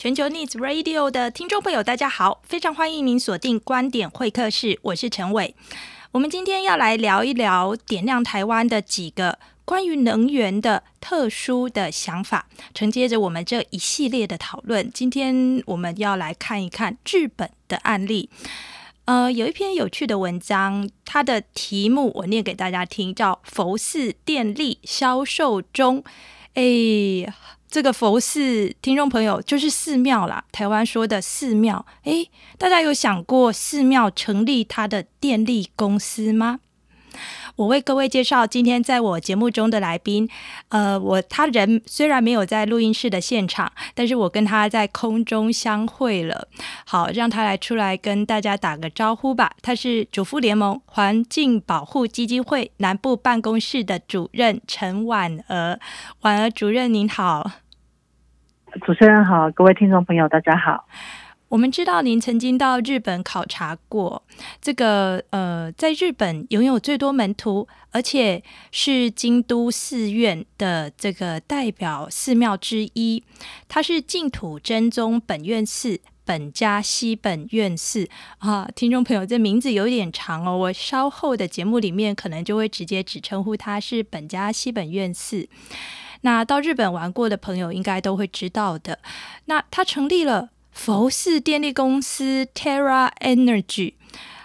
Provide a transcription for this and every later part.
全球 News Radio 的听众朋友，大家好，非常欢迎您锁定观点会客室，我是陈伟。我们今天要来聊一聊点亮台湾的几个关于能源的特殊的想法，承接着我们这一系列的讨论。今天我们要来看一看日本的案例。呃，有一篇有趣的文章，它的题目我念给大家听，叫《佛寺电力销售中》。哎，这个佛寺，听众朋友就是寺庙啦，台湾说的寺庙。诶，大家有想过寺庙成立它的电力公司吗？我为各位介绍今天在我节目中的来宾，呃，我他人虽然没有在录音室的现场，但是我跟他在空中相会了。好，让他来出来跟大家打个招呼吧。他是主妇联盟环境保护基金会南部办公室的主任陈婉娥。婉娥主任您好，主持人好，各位听众朋友大家好。我们知道您曾经到日本考察过，这个呃，在日本拥有最多门徒，而且是京都寺院的这个代表寺庙之一。它是净土真宗本愿寺本家西本愿寺啊，听众朋友，这名字有点长哦，我稍后的节目里面可能就会直接只称呼它是本家西本愿寺。那到日本玩过的朋友应该都会知道的。那它成立了。佛寺电力公司 Terra Energy，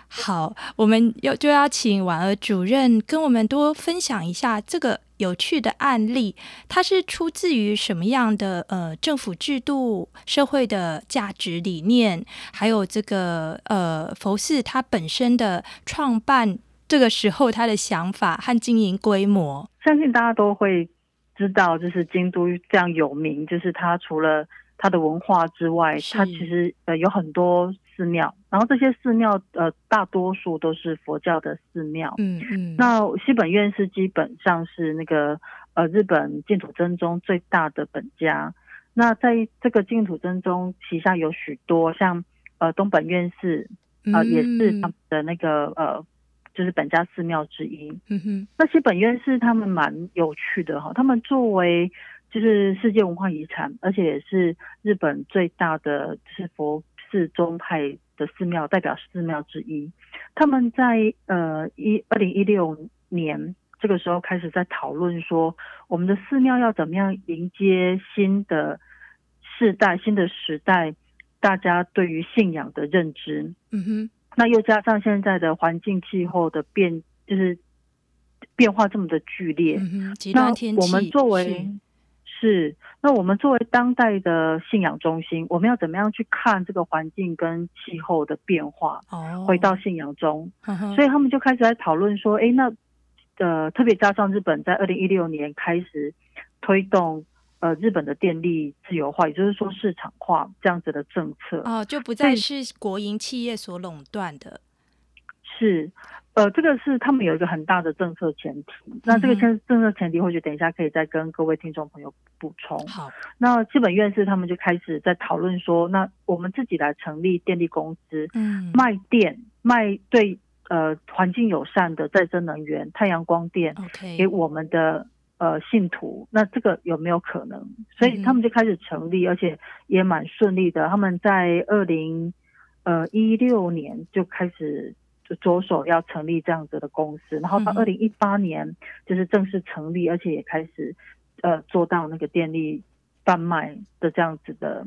好，我们要就要请婉娥主任跟我们多分享一下这个有趣的案例。它是出自于什么样的呃政府制度、社会的价值理念，还有这个呃佛寺它本身的创办这个时候它的想法和经营规模。相信大家都会知道，就是京都这样有名，就是它除了它的文化之外，它其实呃有很多寺庙，然后这些寺庙呃大多数都是佛教的寺庙。嗯嗯。那西本院寺基本上是那个呃日本净土真宗最大的本家。那在这个净土真宗旗下有许多像呃东本院寺啊、呃、也是他们的那个呃就是本家寺庙之一。嗯哼。那西本院寺他们蛮有趣的哈，他们作为就是世界文化遗产，而且也是日本最大的就是佛寺宗派的寺庙代表寺庙之一。他们在呃一二零一六年这个时候开始在讨论说，我们的寺庙要怎么样迎接新的世代、新的时代，大家对于信仰的认知。嗯哼，那又加上现在的环境气候的变，就是变化这么的剧烈。嗯。那我们作为是，那我们作为当代的信仰中心，我们要怎么样去看这个环境跟气候的变化？哦，回到信仰中，呵呵，所以他们就开始在讨论说，哎，那呃，特别加上日本在二零一六年开始推动呃日本的电力自由化，也就是说市场化这样子的政策，哦，就不再是国营企业所垄断的，是。呃，这个是他们有一个很大的政策前提。那这个政政策前提，或许等一下可以再跟各位听众朋友补充。好，那基本院士他们就开始在讨论说，那我们自己来成立电力公司，嗯，卖电卖对呃环境友善的再生能源太阳光电给我们的呃信徒。那这个有没有可能？所以他们就开始成立，而且也蛮顺利的。他们在二零呃一六年就开始。就着手要成立这样子的公司，然后到二零一八年就是正式成立，而且也开始呃做到那个电力贩卖的这样子的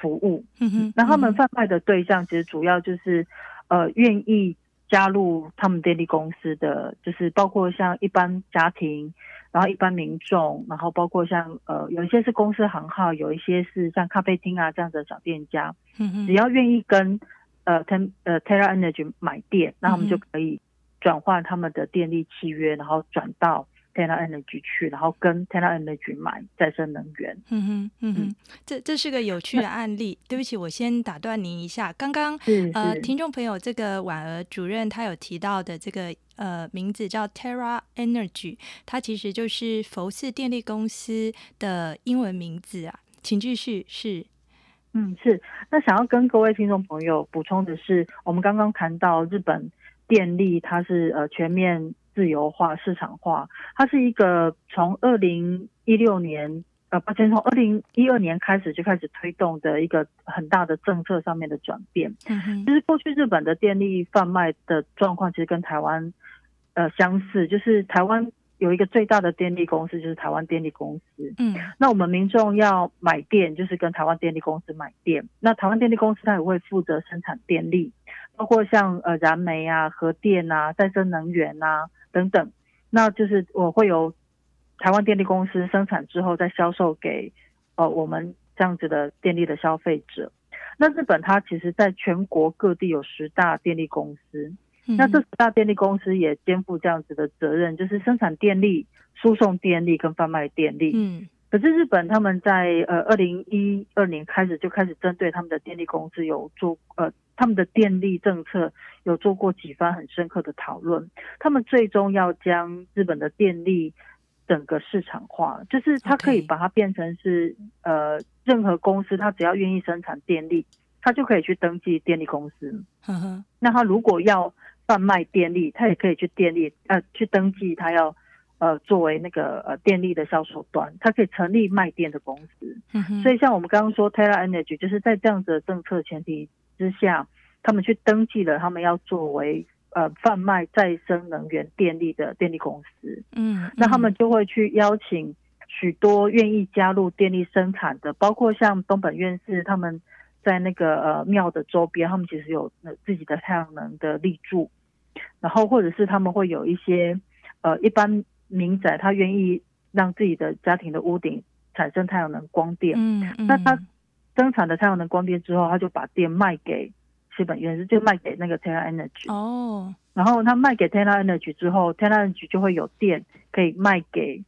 服务。嗯哼，那他们贩卖的对象其实主要就是呃愿意加入他们电力公司的，就是包括像一般家庭，然后一般民众，然后包括像呃有一些是公司行号，有一些是像咖啡厅啊这样子的小店家。嗯哼，只要愿意跟。呃，Ten 呃，Terra Energy 买电，那他们就可以转换他们的电力契约，然后转到 Terra Energy 去，然后跟 Terra Energy 买再生能源。嗯哼，嗯哼，这这是个有趣的案例。对不起，我先打断您一下。刚刚呃，听众朋友，这个婉儿主任他有提到的这个呃名字叫 Terra Energy，它其实就是佛寺电力公司的英文名字啊。请继续，是。嗯，是。那想要跟各位听众朋友补充的是，我们刚刚谈到日本电力，它是呃全面自由化、市场化，它是一个从二零一六年呃，抱歉，从二零一二年开始就开始推动的一个很大的政策上面的转变。嗯哼，就是过去日本的电力贩卖的状况，其实跟台湾呃相似，就是台湾有一个最大的电力公司，就是台湾电力公司。嗯，那我们民众要买电，就是跟台湾电力公司买电。那台湾电力公司它也会负责生产电力，包括像呃燃煤啊、核电啊、再生能源啊等等。那就是我会由。台湾电力公司生产之后再销售给呃我们这样子的电力的消费者。那日本它其实在全国各地有十大电力公司，嗯、那这十大电力公司也肩负这样子的责任，就是生产电力、输送电力跟贩卖电力。嗯，可是日本他们在呃二零一二年开始就开始针对他们的电力公司有做呃他们的电力政策有做过几番很深刻的讨论，他们最终要将日本的电力。整个市场化，就是它可以把它变成是.呃，任何公司它只要愿意生产电力，它就可以去登记电力公司。呵呵，那它如果要贩卖电力，他也可以去电力呃去登记，他要呃作为那个呃电力的销售端，他可以成立卖电的公司。嗯哼，所以像我们刚刚说 Terra Energy，就是在这样子的政策前提之下，他们去登记了，他们要作为。呃，贩卖再生能源电力的电力公司，嗯，嗯，那他们就会去邀请许多愿意加入电力生产的，包括像东本院士，他们在那个呃庙的周边，他们其实有自己的太阳能的立柱，然后或者是他们会有一些呃一般民宅，他愿意让自己的家庭的屋顶产生太阳能光电，嗯，嗯，那他生产的太阳能光电之后，他就把电卖给。基本原是就卖给那个 Terra Energy 哦，然后他卖给 Terra Energy 之后，Terra Energy 就会有电可以卖给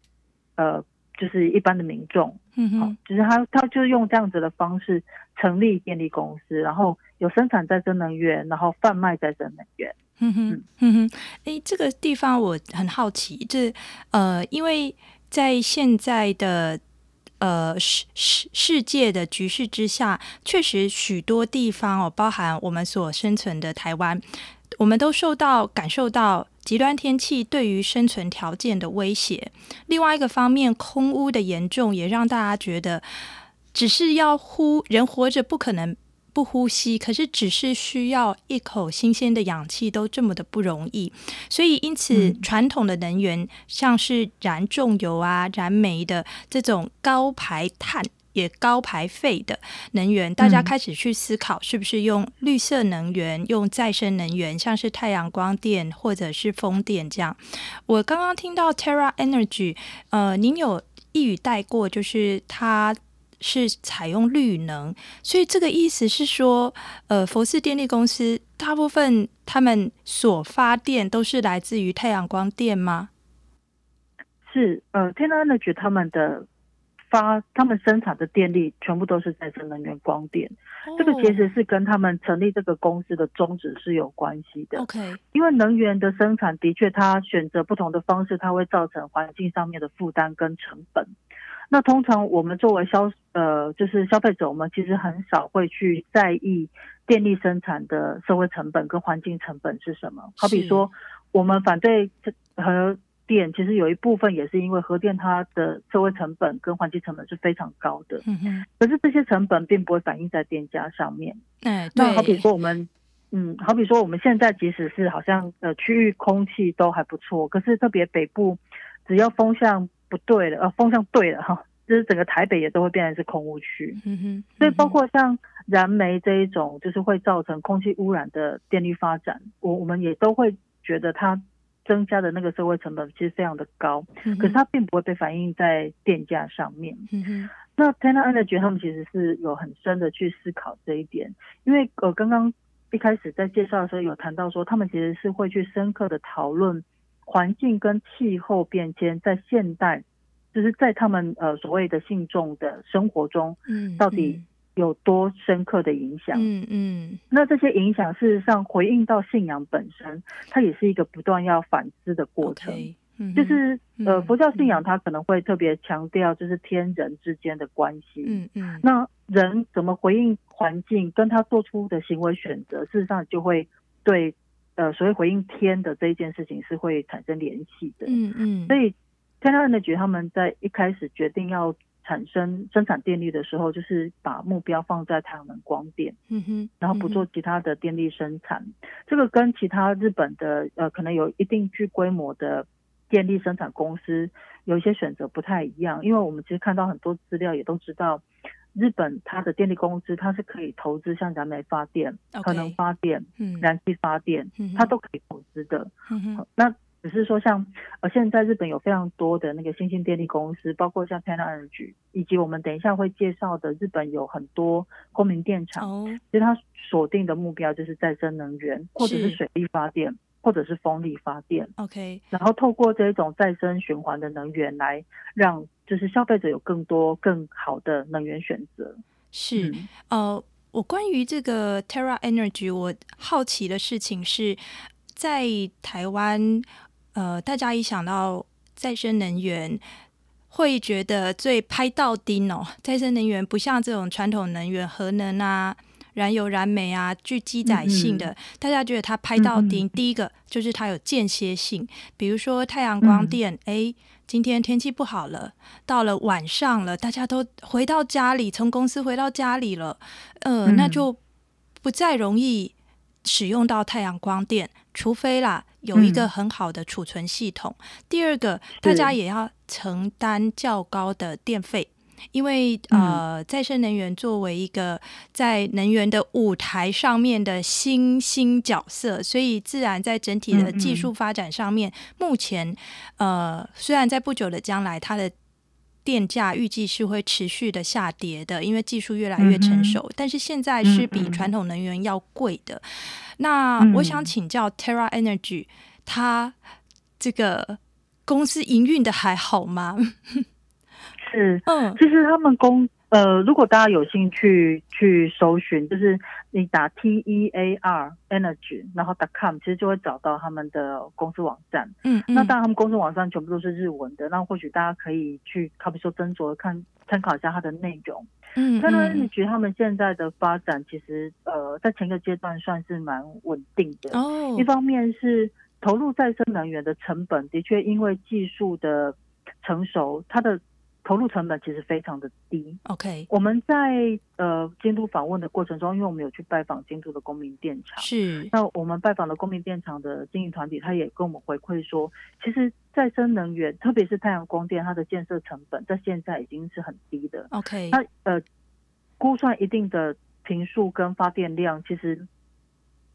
呃，就是一般的民众。嗯哼，就是他他就用这样子的方式成立电力公司，然后有生产再生能源，然后贩卖再生能源。嗯哼，嗯哼，哎，这个地方我很好奇，这呃，因为在现在的。呃，世世世界的局势之下，确实许多地方哦，包含我们所生存的台湾，我们都受到感受到极端天气对于生存条件的威胁。另外一个方面，空污的严重也让大家觉得，只是要呼人活着不可能。不呼吸，可是只是需要一口新鲜的氧气都这么的不容易，所以因此传统的能源，像是燃重油啊、燃煤的这种高排碳也高排废的能源，大家开始去思考是不是用绿色能源、用再生能源，像是太阳光电或者是风电这样。我刚刚听到 Terra Energy，呃，您有一语带过，就是它。是采用绿能，所以这个意思是说，呃，佛寺电力公司大部分他们所发电都是来自于太阳光电吗？是，呃，Terra Energy 他们的发，他们生产的电力全部都是再生能源光电。哦、这个其实是跟他们成立这个公司的宗旨是有关系的。OK，因为能源的生产的确，它选择不同的方式，它会造成环境上面的负担跟成本。那通常我们作为消呃，就是消费者，我们其实很少会去在意电力生产的社会成本跟环境成本是什么。好比说，我们反对核电，其实有一部分也是因为核电它的社会成本跟环境成本是非常高的。嗯哼。可是这些成本并不会反映在电价上面。哎，那好比说我们，嗯，好比说我们现在即使是好像呃区域空气都还不错，可是特别北部，只要风向。不对了，呃，风向对了哈，就是整个台北也都会变成是空污区。嗯哼，所以包括像燃煤这一种，就是会造成空气污染的电力发展，我我们也都会觉得它增加的那个社会成本其实非常的高，嗯，可是它并不会被反映在电价上面。嗯哼，那 Terra Energy 他们其实是有很深的去思考这一点，因为呃刚刚一开始在介绍的时候有谈到说，他们其实是会去深刻的讨论。环境跟气候变迁在现代，就是在他们呃所谓的信众的生活中，嗯，到底有多深刻的影响？嗯嗯，那这些影响事实上回应到信仰本身，它也是一个不断要反思的过程。Okay, 嗯、就是呃佛教信仰它可能会特别强调就是天人之间的关系。嗯嗯，那人怎么回应环境，跟他做出的行为选择，事实上就会对。呃，所谓回应天的这一件事情是会产生联系的，嗯嗯，所以 Terra Energy 他们在一开始决定要产生生产电力的时候，就是把目标放在太阳能光电，嗯哼，然后不做其他的电力生产。嗯、这个跟其他日本的呃可能有一定具规模的电力生产公司有一些选择不太一样，因为我们其实看到很多资料也都知道，日本它的电力公司它是可以投资像燃煤发电、核能发电、嗯、燃气发电，它都可以投资的。嗯哼，那。只是说像，呃，现在日本有非常多的那个新兴电力公司，包括像 Tera Energy，以及我们等一下会介绍的日本有很多公民电厂，哦、其实它锁定的目标就是再生能源，或者是水力发电，或者是风力发电。OK，然后透过这种再生循环的能源来让就是消费者有更多更好的能源选择。是，嗯、呃，我关于这个 Terra Energy，我好奇的事情是在台湾。呃，大家一想到再生能源，会觉得最拍到钉哦。再生能源不像这种传统能源，核能啊、燃油、燃煤啊，具积载性的，嗯、大家觉得它拍到钉。嗯、第一个就是它有间歇性，比如说太阳光电，哎、嗯，今天天气不好了，到了晚上了，大家都回到家里，从公司回到家里了，呃，嗯、那就不再容易使用到太阳光电，除非啦。有一个很好的储存系统。嗯、第二个，大家也要承担较高的电费，因为、嗯、呃，再生能源作为一个在能源的舞台上面的新兴角色，所以自然在整体的技术发展上面，嗯嗯目前呃，虽然在不久的将来，它的电价预计是会持续的下跌的，因为技术越来越成熟，嗯、但是现在是比传统能源要贵的。那我想请教 Terra Energy，它这个公司营运的还好吗？是，嗯，其实他们公呃，如果大家有兴趣去搜寻，就是你打 T E A R Energy，然后 .com，其实就会找到他们的公司网站。嗯，嗯，那当然他们公司网站全部都是日文的，那或许大家可以去，好比说斟酌看参考一下它的内容。嗯，那你觉得他们现在的发展其实呃，在前一个阶段算是蛮稳定的。哦，一方面是投入再生能源的成本的确因为技术的成熟，它的投入成本其实非常的低。OK，我们在呃监督访问的过程中，因为我们有去拜访京都的公民电厂，是那我们拜访的公民电厂的经营团体，他也跟我们回馈说，其实再生能源，特别是太阳光电，它的建设成本在现在已经是很低的。OK，那呃估算一定的坪数跟发电量，其实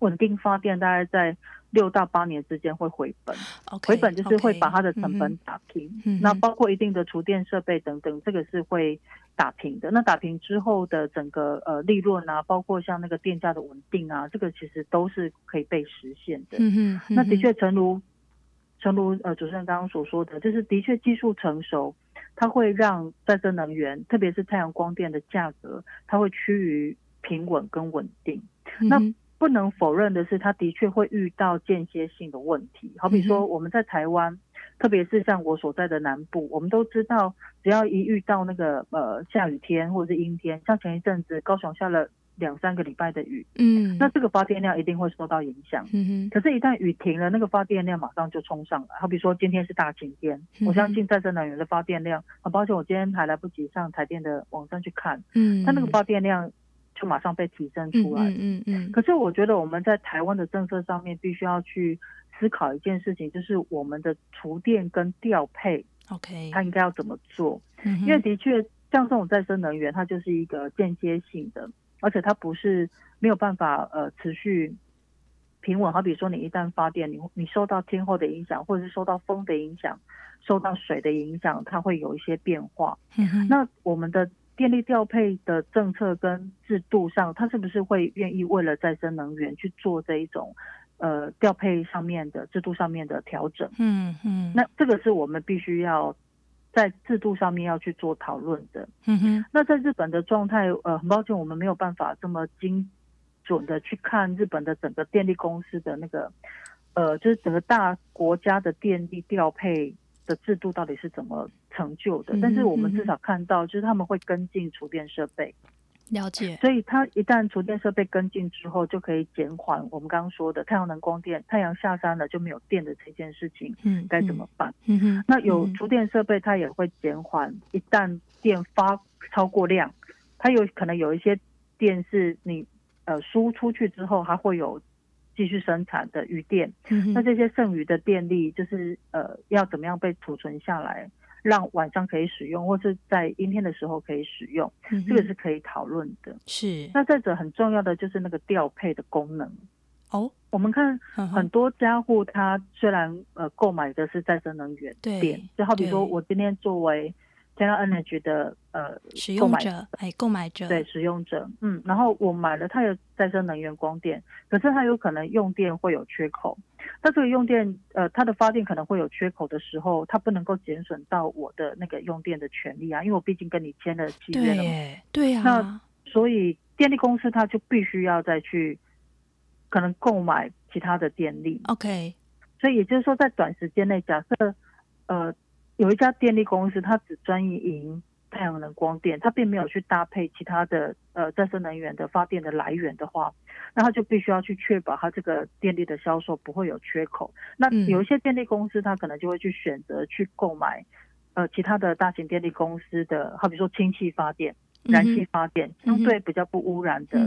稳定发电大概在。六到八年之间会回本，okay, 回本就是会把它的成本打平。Okay, 那包括一定的储电设备等等，这个是会打平的。那打平之后的整个呃利润啊，包括像那个电价的稳定啊，这个其实都是可以被实现的。嗯，嗯，那的确，诚如诚如呃主持人刚刚所说的，就是的确技术成熟，它会让再生能源，特别是太阳光电的价格，它会趋于平稳跟稳定。嗯、那不能否认的是，它的确会遇到间歇性的问题。好比说，我们在台湾，特别是像我所在的南部，我们都知道，只要一遇到那个呃下雨天或者是阴天，像前一阵子高雄下了两三个礼拜的雨，嗯，那这个发电量一定会受到影响。嗯哼，可是，一旦雨停了，那个发电量马上就冲上来。好比说，今天是大晴天，嗯、我相信再生能源的发电量，很抱歉，我今天还来不及上台电的网站去看，嗯，它那个发电量。就马上被提升出来。嗯嗯，可是我觉得我们在台湾的政策上面，必须要去思考一件事情，就是我们的厨电跟调配，OK，它应该要怎么做？嗯、因为的确，像这种再生能源，它就是一个间接性的，而且它不是没有办法呃持续平稳。好比说，你一旦发电，你你受到天候的影响，或者是受到风的影响，受到水的影响，它会有一些变化。嗯、那我们的。电力调配的政策跟制度上，它是不是会愿意为了再生能源去做这一种呃调配上面的制度上面的调整？嗯嗯，那这个是我们必须要在制度上面要去做讨论的。嗯哼，那在日本的状态，呃，很抱歉，我们没有办法这么精准的去看日本的整个电力公司的那个呃，就是整个大国家的电力调配。的制度到底是怎么成就的？但是我们至少看到，就是他们会跟进厨电设备，了解。所以它一旦厨电设备跟进之后，就可以减缓我们刚刚说的太阳能光电，太阳下山了就没有电的这件事情，嗯，该怎么办？嗯哼。那有厨电设备，它也会减缓一旦电发超过量，它有可能有一些电是你呃输出去之后，它会有。继续生产的余电，嗯、那这些剩余的电力就是呃要怎么样被储存下来，让晚上可以使用，或是在阴天的时候可以使用，嗯、这个是可以讨论的。是。那再者很重要的就是那个调配的功能。哦，我们看很多家户，他虽然呃购买的是再生能源电，就好比说我今天作为。General Energy 的呃使用者，哎，购买者对使用者，嗯，然后我买了它的再生能源光电，可是它有可能用电会有缺口，那这个用电呃它的发电可能会有缺口的时候，它不能够减损到我的那个用电的权利啊，因为我毕竟跟你签了契约了嘛，对。呀，那所以电力公司它就必须要再去可能购买其他的电力，OK，所以也就是说在短时间内，假设呃。有一家电力公司，它只专营太阳能光电，它并没有去搭配其他的呃再生能源的发电的来源的话，那它就必须要去确保它这个电力的销售不会有缺口。那有一些电力公司，它可能就会去选择去购买呃其他的大型电力公司的，好比说氢气发电、燃气发电，相对比较不污染的。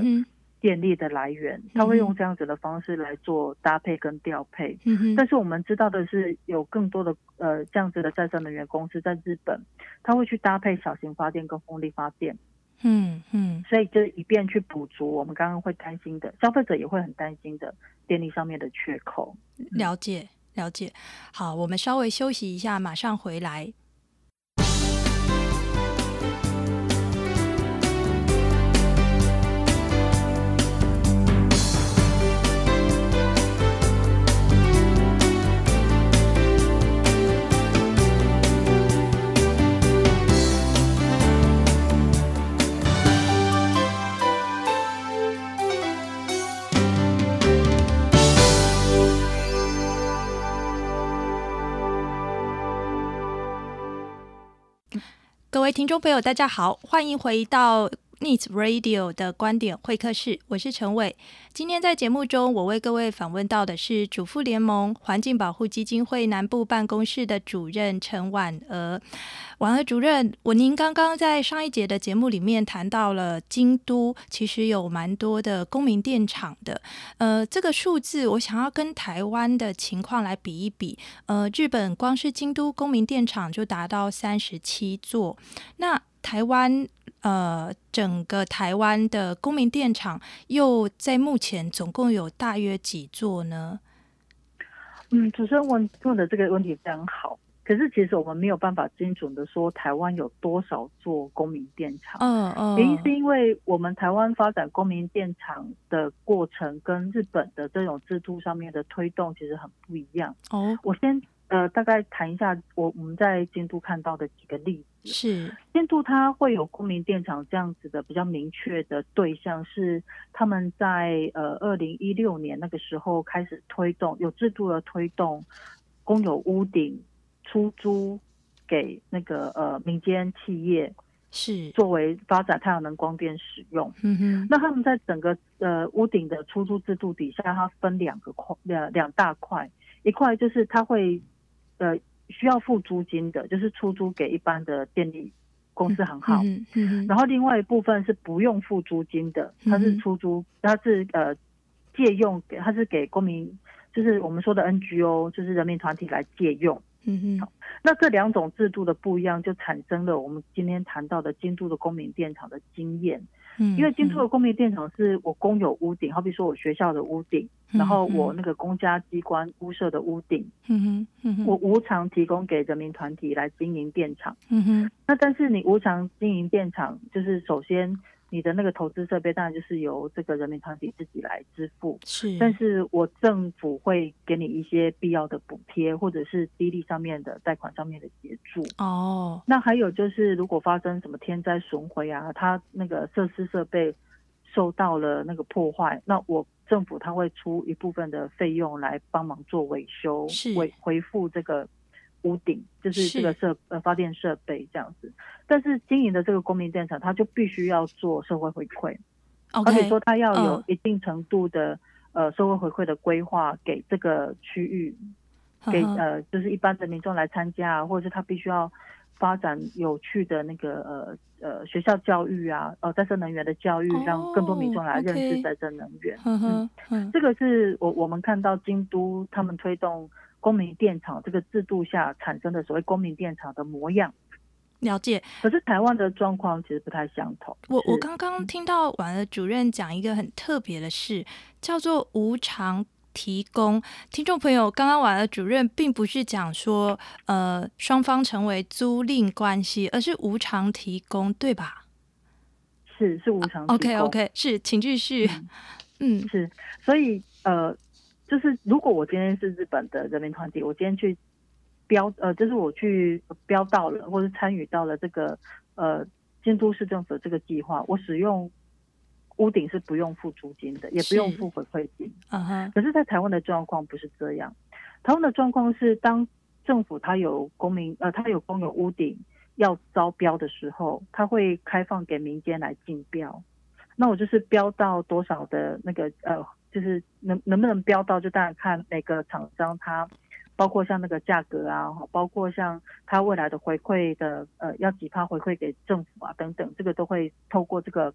电力的来源，他会用这样子的方式来做搭配跟调配。但是我们知道的是，有更多的呃这样子的再生能源公司在日本，他会去搭配小型发电跟风力发电。嗯嗯。所以就以便去补足我们刚刚会担心的，消费者也会很担心的电力上面的缺口。了解了解。好，我们稍微休息一下，马上回来。各位听众朋友，大家好，欢迎回到 News Radio 的观点会客室，我是陈伟。今天在节目中，我为各位访问到的是主妇联盟环境保护基金会南部办公室的主任陈婉娥。婉娥主任，我您刚刚在上一节的节目里面谈到了京都，其实有蛮多的公民电厂的。呃，这个数字我想要跟台湾的情况来比一比。呃，日本光是京都公民电厂就达到三十七座，那台湾呃整个台湾的公民电厂又在目前总共有大约几座呢？嗯，主持人问问的这个问题非常好。可是其实我们没有办法精准的说台湾有多少座公民电厂。嗯嗯。原因是因为我们台湾发展公民电厂的过程跟日本的这种制度上面的推动其实很不一样。哦。我先呃大概谈一下我我们在京都看到的几个例子。是。京都它会有公民电厂这样子的比较明确的对象是他们在呃二零一六年那个时候开始推动有制度的推动公有屋顶。出租给那个呃民间企业是作为发展太阳能光电使用。嗯哼，那他们在整个呃屋顶的出租制度底下，它分两个块两两大块，一块就是它会呃需要付租金的，就是出租给一般的电力公司很好。嗯嗯，然后另外一部分是不用付租金的，它是出租，它是呃借用给它是给公民，就是我们说的 NGO，就是人民团体来借用。嗯哼，那这两种制度的不一样，就产生了我们今天谈到的京都的公民电厂的经验。嗯，因为京都的公民电厂是我公有屋顶，好比说我学校的屋顶，然后我那个公家机关屋舍的屋顶，嗯哼，我无偿提供给人民团体来经营电厂。嗯哼，那但是你无偿经营电厂，就是首先。你的那个投资设备当然就是由这个人民团体自己来支付，是。但是我政府会给你一些必要的补贴，或者是低利上面的贷款上面的协助。哦。那还有就是，如果发生什么天灾损毁啊，它那个设施设备受到了那个破坏，那我政府它会出一部分的费用来帮忙做维修，是。维恢复这个屋顶，就是这个设呃发电设备这样子。但是经营的这个公民电厂，它就必须要做社会回馈，而、且说它要有一定程度的、呃、呃社会回馈的规划给这个区域，给呃就是一般的民众来参加，或者是他必须要。发展有趣的那个呃呃学校教育啊，呃再生能源的教育，让更多民众来认识再生能源。Oh, okay. 嗯，这个是我我们看到京都他们推动公民电厂这个制度下产生的所谓公民电厂的模样。了解。可是台湾的状况其实不太相同。我我刚刚听到婉儿主任讲一个很特别的事，叫做无偿。提供听众朋友，刚刚婉儿主任并不是讲说，呃，双方成为租赁关系，而是无偿提供，对吧？是是无偿提供。Uh, OK OK，是，请继续。嗯，嗯是，所以呃，就是如果我今天是日本的人民团体，我今天去标，呃，就是我去标到了，或是参与到了这个呃京都市政府的这个计划，我使用。屋顶是不用付租金的，也不用付回馈金。嗯哼。可是，在台湾的状况不是这样。台湾的状况是，当政府它有公民呃，它有公有屋顶要招标的时候，它会开放给民间来竞标。那我就是标到多少的那个呃，就是能能不能标到，就当然看每个厂商它，包括像那个价格啊，包括像它未来的回馈的呃，要几趴回馈给政府啊等等，这个都会透过这个。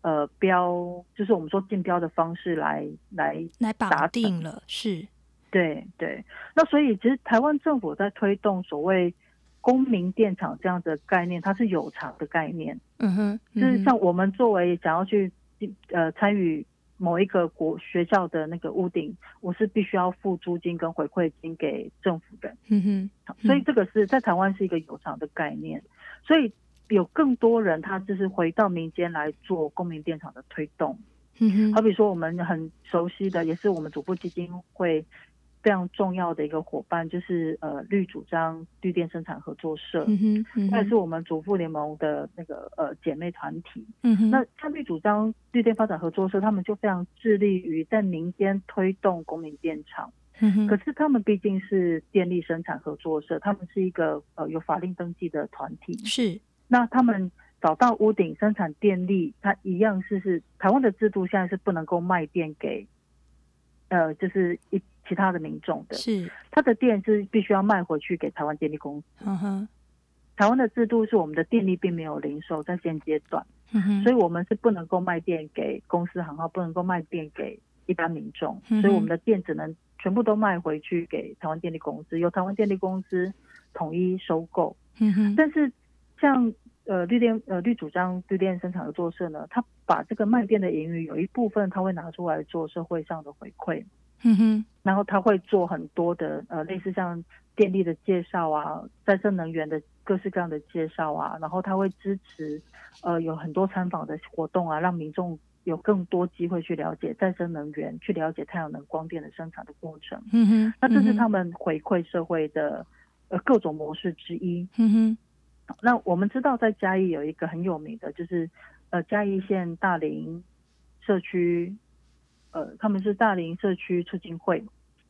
呃，标就是我们说竞标的方式来来来绑定了，是，对对。那所以其实台湾政府在推动所谓公民电厂这样的概念，它是有偿的概念。嗯哼，嗯哼，就是像我们作为想要去呃参与某一个国学校的那个屋顶，我是必须要付租金跟回馈金给政府的。嗯哼，嗯，所以这个是在台湾是一个有偿的概念，所以。有更多人，他就是回到民间来做公民电厂的推动。嗯哼，好比说我们很熟悉的，也是我们主妇基金会非常重要的一个伙伴，就是呃绿主张绿电生产合作社。嗯哼，嗯哼，那也是我们主妇联盟的那个呃姐妹团体。嗯哼，那像绿主张绿电发展合作社，他们就非常致力于在民间推动公民电厂。可是他们毕竟是电力生产合作社，他们是一个呃有法令登记的团体。是。那他们找到屋顶生产电力，它一样是是台湾的制度，现在是不能够卖电给，呃，就是一其他的民众的。是，他的电是必须要卖回去给台湾电力公司。嗯哼，台湾的制度是我们的电力并没有零售在现阶段，嗯，所以我们是不能够卖电给公司行号，不能够卖电给一般民众，所以我们的电只能全部都卖回去给台湾电力公司，由台湾电力公司统一收购。嗯哼，但是。像呃绿电呃绿主张绿电生产合作社呢，他把这个卖电的盈余有一部分他会拿出来做社会上的回馈，嗯哼，然后他会做很多的呃类似像电力的介绍啊，再生能源的各式各样的介绍啊，然后他会支持呃有很多参访的活动啊，让民众有更多机会去了解再生能源，去了解太阳能光电的生产的过程，嗯哼，那这是他们回馈社会的呃各种模式之一，嗯哼。那我们知道，在嘉义有一个很有名的，就是呃嘉义县大林社区，呃他们是大林社区促进会，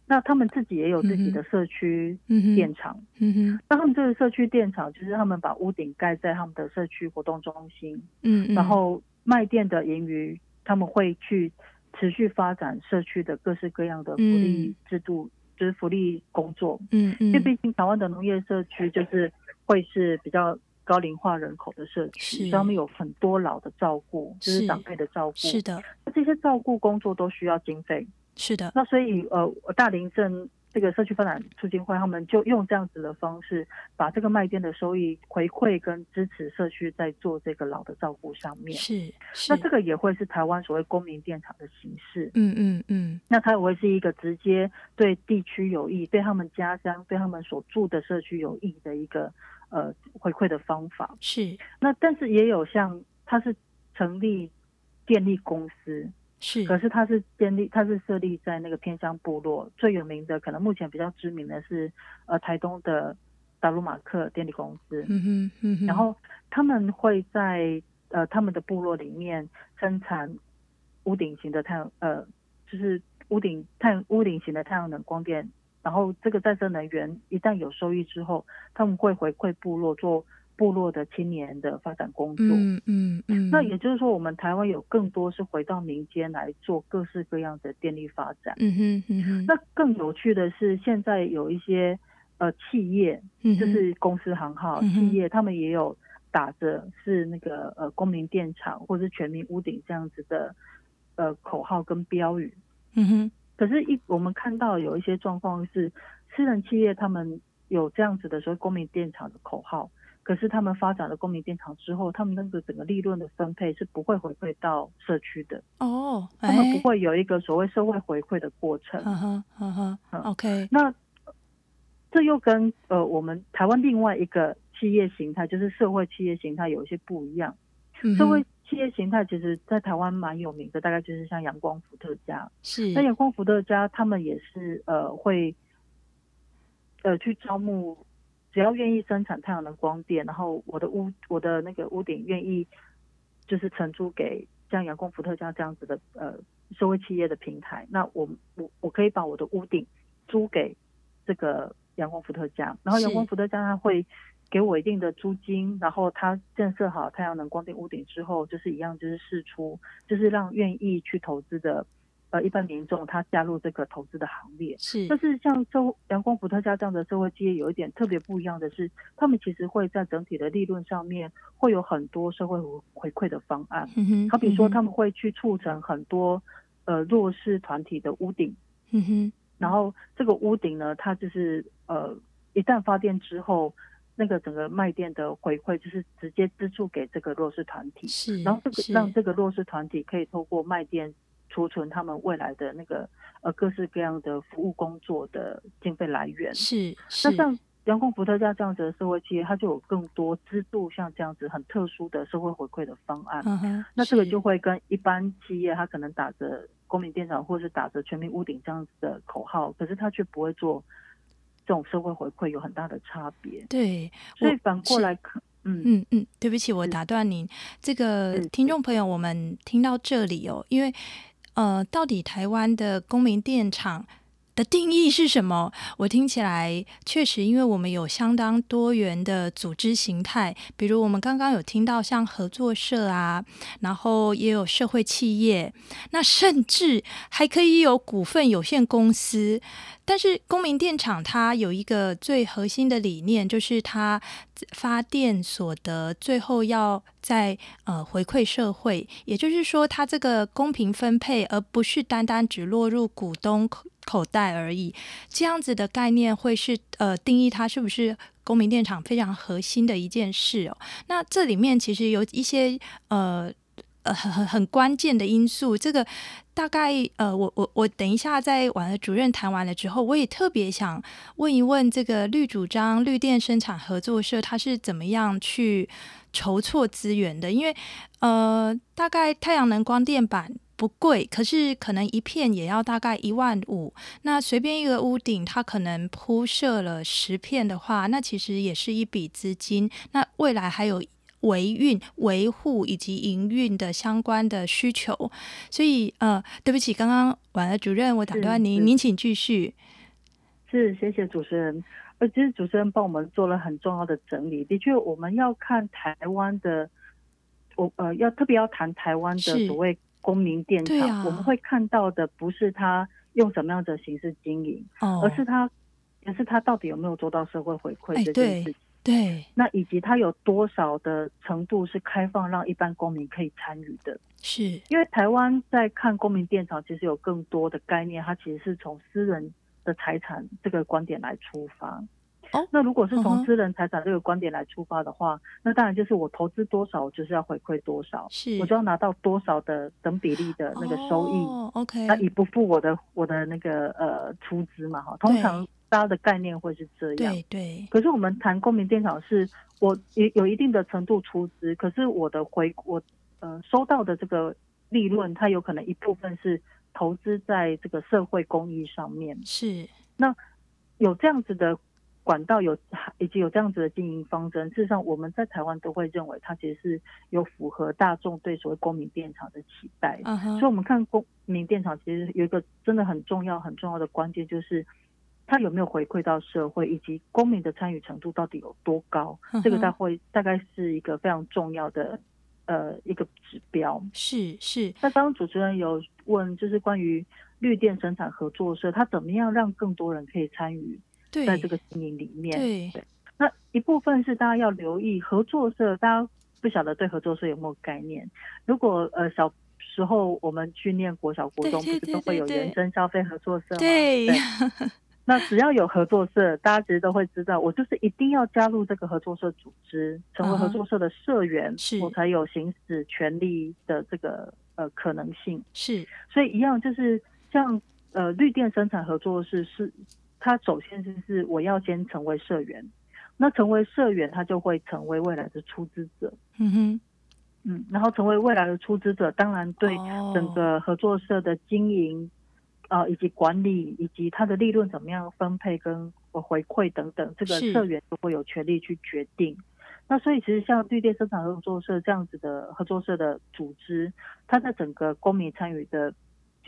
那他们自己也有自己的社区电厂，嗯哼，那他们这个社区电厂就是他们把屋顶盖在他们的社区活动中心，嗯，然后卖电的盈余，他们会去持续发展社区的各式各样的福利制度，就是福利工作，嗯嗯，因为毕竟台湾的农业社区就是。会是比较高龄化人口的社区，他们有很多老的照顾，就是长辈的照顾。是的，那这些照顾工作都需要经费。是的，那所以呃，大林镇这个社区发展促进会，他们就用这样子的方式，把这个卖店的收益回馈跟支持社区，在做这个老的照顾上面。是，是，那这个也会是台湾所谓公民电厂的形式。嗯嗯嗯，那它也会是一个直接对地区有益、对他们家乡、对他们所住的社区有益的一个。呃，回馈的方法。是。那，但是也有像它是成立电力公司是，可是它是建立，它是设立在那个偏乡部落，最有名的可能目前比较知名的是呃台东的达鲁马克电力公司，嗯哼，嗯哼，然后他们会在呃他们的部落里面生产屋顶型的太阳呃就是屋顶太屋顶型的太阳能光电。然后这个再生能源一旦有收益之后，他们会回馈部落做部落的青年的发展工作。嗯嗯嗯。那也就是说，我们台湾有更多是回到民间来做各式各样的电力发展。嗯哼嗯哼。那更有趣的是，现在有一些呃企业，就是公司行号、嗯、企业，他们也有打着是那个呃公民电厂或者是全民屋顶这样子的呃口号跟标语。嗯哼。可是，一我们看到有一些状况是，私人企业他们有这样子的说公民电厂的口号，可是他们发展了公民电厂之后，他们那个整个利润的分配是不会回馈到社区的。哦，他们不会有一个所谓社会回馈的过程。嗯哼，嗯哼，OK。那这又跟呃我们台湾另外一个企业形态，就是社会企业形态有一些不一样。嗯、社会企业形态其实，在台湾蛮有名的，大概就是像阳光伏特加。是。那阳光伏特加，他们也是呃会，呃去招募，只要愿意生产太阳能光电，然后我的屋我的那个屋顶愿意，就是承租给像阳光伏特加这样子的呃社会企业的平台，那我我我可以把我的屋顶租给这个阳光伏特加，然后阳光伏特加它会。给我一定的租金，然后他建设好太阳能光电屋顶之后，就是一样，就是试出，就是让愿意去投资的呃一般民众他加入这个投资的行列。是，但是像周阳光伏特加这样的社会企业，有一点特别不一样的是，他们其实会在整体的利润上面会有很多社会回馈的方案。嗯哼，好比说他们会去促成很多呃弱势团体的屋顶。嗯哼，然后这个屋顶呢，它就是呃一旦发电之后。那个整个卖店的回馈就是直接资助给这个弱势团体，是，然后这个让这个弱势团体可以透过卖店储存他们未来的那个呃各式各样的服务工作的经费来源。是，是那像阳光伏特加这样子的社会企业，它就有更多资助像这样子很特殊的社会回馈的方案。嗯哼，那这个就会跟一般企业，它可能打着公民电厂或者是打着全民屋顶这样子的口号，可是它却不会做。这种社会回馈有很大的差别，对，所以反过来看，嗯。嗯嗯，对不起，我打断您。这个听众朋友，我们听到这里哦，因为呃，到底台湾的公民电厂的定义是什么？我听起来确实，因为我们有相当多元的组织形态，比如我们刚刚有听到像合作社啊，然后也有社会企业，那甚至还可以有股份有限公司。但是公民电厂它有一个最核心的理念，就是它发电所得最后要在呃回馈社会，也就是说它这个公平分配，而不是单单只落入股东口袋而已，这样子的概念会是呃定义它是不是公民电厂非常核心的一件事哦。那这里面其实有一些呃呃很很很关键的因素，这个大概呃我我我等一下在婉儿主任谈完了之后，我也特别想问一问这个绿主张绿电生产合作社，它是怎么样去筹措资源的？因为呃大概太阳能光电板。不贵，可是可能一片也要大概一万五。那随便一个屋顶，它可能铺设了十片的话，那其实也是一笔资金。那未来还有维运、维护以及营运的相关的需求。所以，呃，对不起，刚刚婉儿主任，我打断您，您请继续。是，谢谢主持人。呃，其实主持人帮我们做了很重要的整理。的确，我们要看台湾的，我呃，要特别要谈台湾的所谓。公民电厂，啊，我们会看到的不是他用什么样的形式经营，哦，而是他，而是他到底有没有做到社会回馈这件事情。哎，对，对，那以及他有多少的程度是开放让一般公民可以参与的？是因为台湾在看公民电厂，其实有更多的概念，它其实是从私人的财产这个观点来出发。哦，那如果是从私人财产这个观点来出发的话，uh. 那当然就是我投资多少，我就是要回馈多少，是，我就要拿到多少的等比例的那个收益。Oh, OK，那以不付我的我的那个呃出资嘛，哈，通常大家的概念会是这样。对对。可是我们谈公民电厂是，我有有一定的程度出资，可是我的回我呃收到的这个利润，它有可能一部分是投资在这个社会公益上面。是。那有这样子的。管道有以及有这样子的经营方针，事实上我们在台湾都会认为它其实是有符合大众对所谓公民电厂的期待。Uh -huh. 所以，我们看公民电厂其实有一个真的很重要、很重要的关键，就是它有没有回馈到社会，以及公民的参与程度到底有多高，这个大会大概是一个非常重要的呃一个指标。是是。那刚刚主持人有问，就是关于绿电生产合作社，它怎么样让更多人可以参与在这个经营里面？对。对那一部分是大家要留意合作社，大家不晓得对合作社有没有概念？如果呃小时候我们去念国小、国中，不是都会有人生消费合作社吗？对。对那只要有合作社，大家其实都会知道，我就是一定要加入这个合作社组织，成为合作社的社员，是我才有行使权利的这个呃可能性。是，所以一样就是像呃绿电生产合作社是，它首先就是我要先成为社员，那成为社员，他就会成为未来的出资者。嗯哼，嗯，然后成为未来的出资者，当然对整个合作社的经营。啊、呃，以及管理，以及它的利润怎么样分配跟回馈等等，这个社员都会有权利去决定。那所以其实像绿电生产合作社这样子的合作社的组织，它在整个公民参与的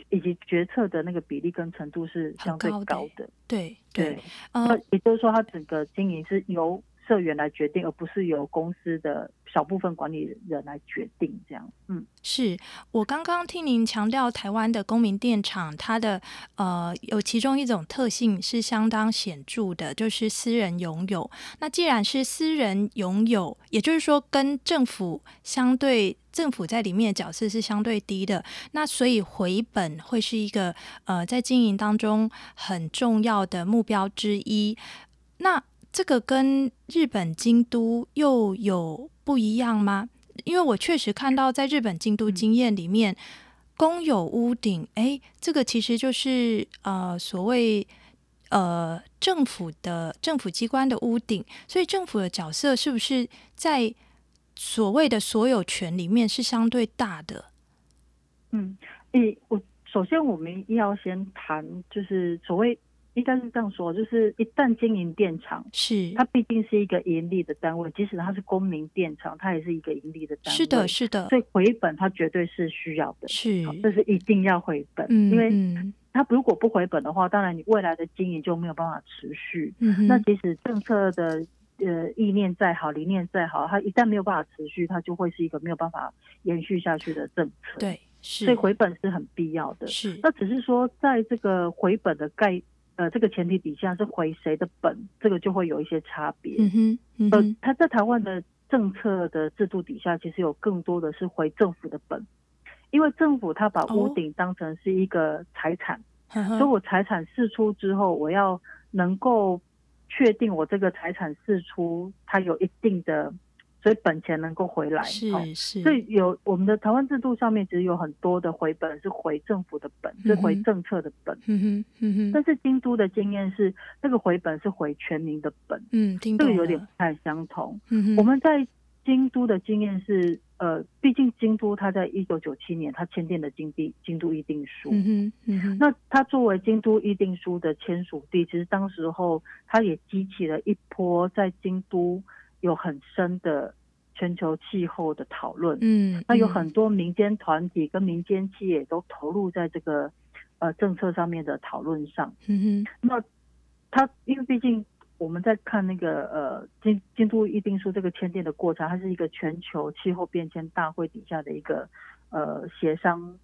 以及决策的那个比例跟程度是相对高的。高的对对，那、呃、也就是说，它整个经营是由社员来决定，而不是由公司的小部分管理人来决定。这样，嗯，是我刚刚听您强调，台湾的公民电厂，它的呃有其中一种特性是相当显著的，就是私人拥有。那既然是私人拥有，也就是说跟政府相对，政府在里面的角色是相对低的。那所以回本会是一个呃在经营当中很重要的目标之一。那这个跟日本京都又有不一样吗？因为我确实看到在日本京都经验里面，公有屋顶，哎，这个其实就是呃所谓呃政府的政府机关的屋顶，所以政府的角色是不是在所谓的所有权里面是相对大的？嗯，诶，我首先我们要先谈，就是所谓。应该是这样说，就是一旦经营电厂，是它毕竟是一个盈利的单位，即使它是公民电厂，它也是一个盈利的单位。是的，是的。所以回本它绝对是需要的，是，这是一定要回本。嗯，因为它如果不回本的话，当然你未来的经营就没有办法持续。嗯，那即使政策的呃意念再好，理念再好，它一旦没有办法持续，它就会是一个没有办法延续下去的政策。对，是。所以回本是很必要的。是。那只是说，在这个回本的概。呃，这个前提底下是回谁的本，这个就会有一些差别。嗯哼，嗯哼，呃，他在台湾的政策的制度底下，其实有更多的是回政府的本，因为政府他把屋顶当成是一个财产，哦，所以我财产释出之后，我要能够确定我这个财产释出，它有一定的。所以本钱能够回来，是是，所以有我们的台湾制度上面其实有很多的回本是回政府的本，嗯、是回政策的本。嗯哼嗯哼。但是京都的经验是，那个回本是回全民的本。嗯，这个有点不太相同。嗯。我们在京都的经验是，呃，毕竟京都它在一九九七年它签订的京地京都议定书。嗯哼嗯哼。那它作为京都议定书的签署地，其实当时候它也激起了一波在京都。有很深的全球气候的讨论，嗯，那有很多民间团体跟民间企业都投入在这个呃政策上面的讨论上，嗯哼，那它因为毕竟我们在看那个呃京京都议定书这个签订的过程，它是一个全球气候变迁大会底下的一个呃协商，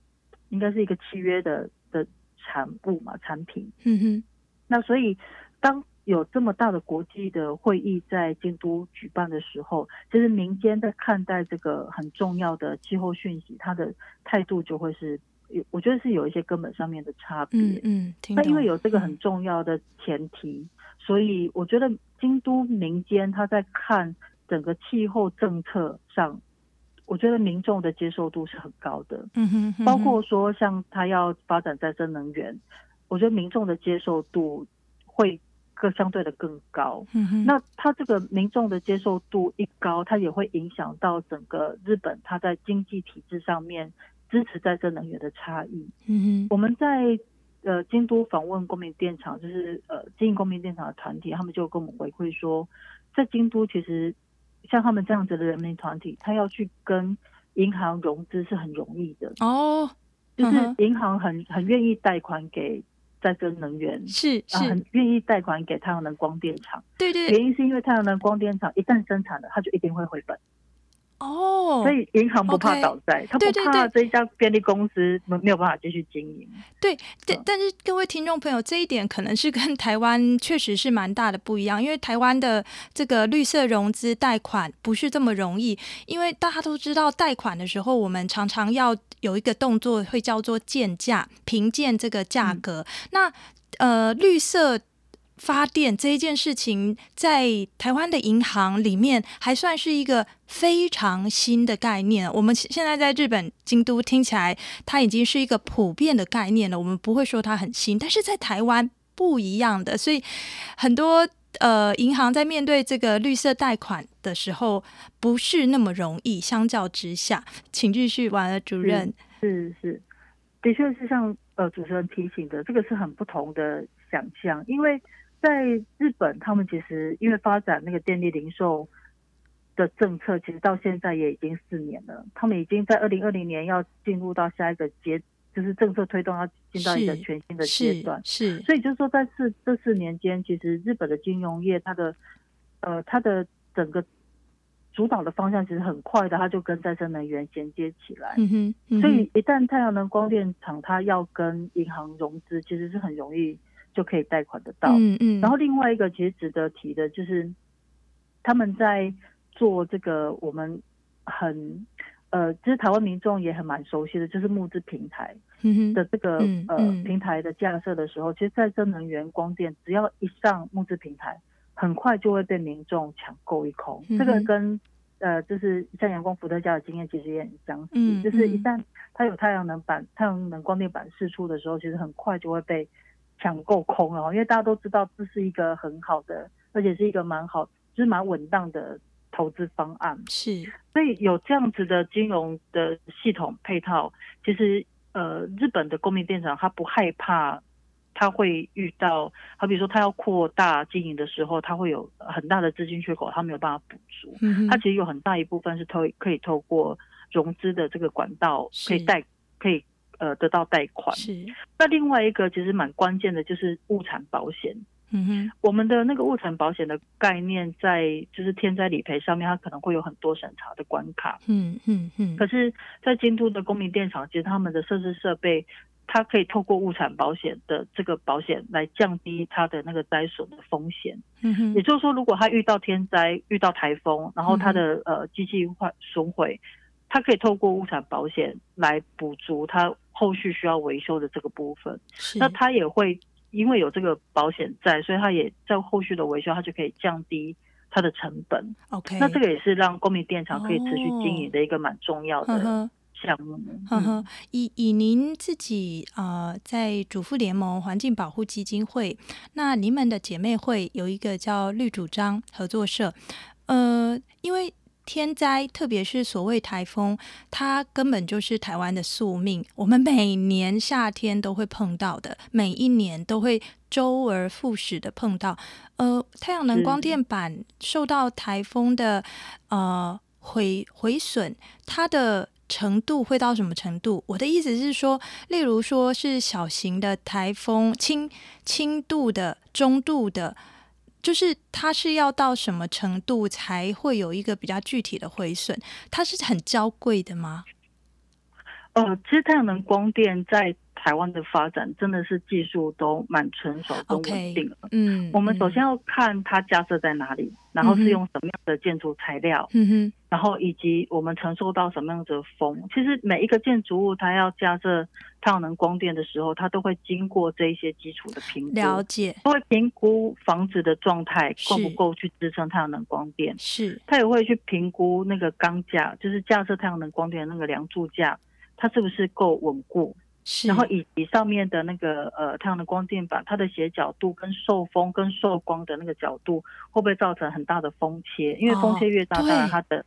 应该是一个契约的的产物嘛产品，嗯哼，那所以当。有这么大的国际的会议在京都举办的时候，其实民间在看待这个很重要的气候讯息，他的态度就会是有，我觉得是有一些根本上面的差别。嗯，嗯，那因为有这个很重要的前提，嗯，所以我觉得京都民间他在看整个气候政策上，我觉得民众的接受度是很高的。嗯哼，嗯哼，包括说像他要发展再生能源，我觉得民众的接受度会。更相对的更高，嗯，那他这个民众的接受度一高，他也会影响到整个日本，他在经济体制上面支持再生能源的差异。嗯，我们在呃京都访问公民电厂，就是呃经营公民电厂的团体，他们就跟我们回馈说，在京都其实像他们这样子的人民团体，他要去跟银行融资是很容易的哦，就是银行很很愿意贷款给。再生能源，是是、啊、很愿意贷款给太阳能光电厂。对对，原因是因为太阳能光电厂一旦生产了，它就一定会回本。哦，所以银行不怕倒债，okay, 他不怕这一家便利公司没没有办法继续经营。对，但，嗯、但是各位听众朋友，这一点可能是跟台湾确实是蛮大的不一样，因为台湾的这个绿色融资贷款不是这么容易，因为大家都知道，贷款的时候我们常常要有一个动作，会叫做建价，评鉴这个价格。嗯、那呃，绿色。发电这一件事情，在台湾的银行里面还算是一个非常新的概念。我们现在在日本京都听起来，它已经是一个普遍的概念了。我们不会说它很新，但是在台湾不一样的，所以很多呃银行在面对这个绿色贷款的时候，不是那么容易。相较之下，请继续，完了，主任。是是，的确是像呃主持人提醒的，这个是很不同的想象，因为。在日本，他们其实因为发展那个电力零售的政策，其实到现在也已经四年了。他们已经在二零二零年要进入到下一个阶，就是政策推动要进到一个全新的阶段。是，是，所以就是说，在四这四年间，其实日本的金融业，它的呃，它的整个主导的方向其实很快的，它就跟再生能源衔接起来。嗯哼，嗯哼。所以一旦太阳能光电厂它要跟银行融资，其实是很容易。就可以贷款得到，嗯嗯。然后另外一个其实值得提的就是，他们在做这个我们很呃，其实台湾民众也很蛮熟悉的，就是木质平台的这个、嗯、呃平台的架设的时候，其实再生能源光电只要一上木质平台，很快就会被民众抢购一空。这个跟呃，就是像阳光伏特加的经验其实也很相似，嗯、就是一旦它有太阳能板、太阳能光电板释出的时候，其实很快就会被。抢购空了，因为大家都知道这是一个很好的，而且是一个蛮好，就是蛮稳当的投资方案。是，所以有这样子的金融的系统配套，其实呃，日本的公民电厂它不害怕，它会遇到，好比说它要扩大经营的时候，它会有很大的资金缺口，它没有办法补足。嗯，他其实有很大一部分是透可以透过融资的这个管道可以贷可以。呃，得到贷款是。那另外一个其实蛮关键的，就是物产保险。嗯哼，我们的那个物产保险的概念，在就是天灾理赔上面，它可能会有很多审查的关卡。嗯嗯嗯。可是，在京都的公民电厂，其实他们的设施设备，它可以透过物产保险的这个保险来降低它的那个灾损的风险。嗯哼。也就是说，如果它遇到天灾、遇到台风，然后它的呃机器坏损毁，它可以透过物产保险来补足它。后续需要维修的这个部分，那他也会因为有这个保险在，所以他也在后续的维修，他就可以降低它的成本。OK，那这个也是让公民电厂可以持续经营的一个蛮重要的项目。呵呵，以以您自己啊、呃，在主妇联盟环境保护基金会，那你们的姐妹会有一个叫绿主张合作社，呃，因为。天灾，特别是所谓台风，它根本就是台湾的宿命。我们每年夏天都会碰到的，每一年都会周而复始的碰到。呃，太阳能光电板受到台风的呃毁毁损，它的程度会到什么程度？我的意思是说，例如说是小型的台风，轻轻度的、中度的。就是它是要到什么程度才会有一个比较具体的毁损？它是很娇贵的吗？呃，其实太阳能光电在台湾的发展真的是技术都蛮成熟、都稳定了。Okay, 嗯，我们首先要看它架设在哪里，嗯，然后是用什么样的建筑材料，嗯哼，然后以及我们承受到什么样的风。其实每一个建筑物它要架设太阳能光电的时候，它都会经过这一些基础的评估，了解，都会评估房子的状态够不够去支撑太阳能光电。是，它也会去评估那个钢架，就是架设太阳能光电的那个梁柱架。它是不是够稳固？是，然后以及上面的那个呃太阳能光电板，它的斜角度跟受风跟受光的那个角度，会不会造成很大的风切？因为风切越大，当然它的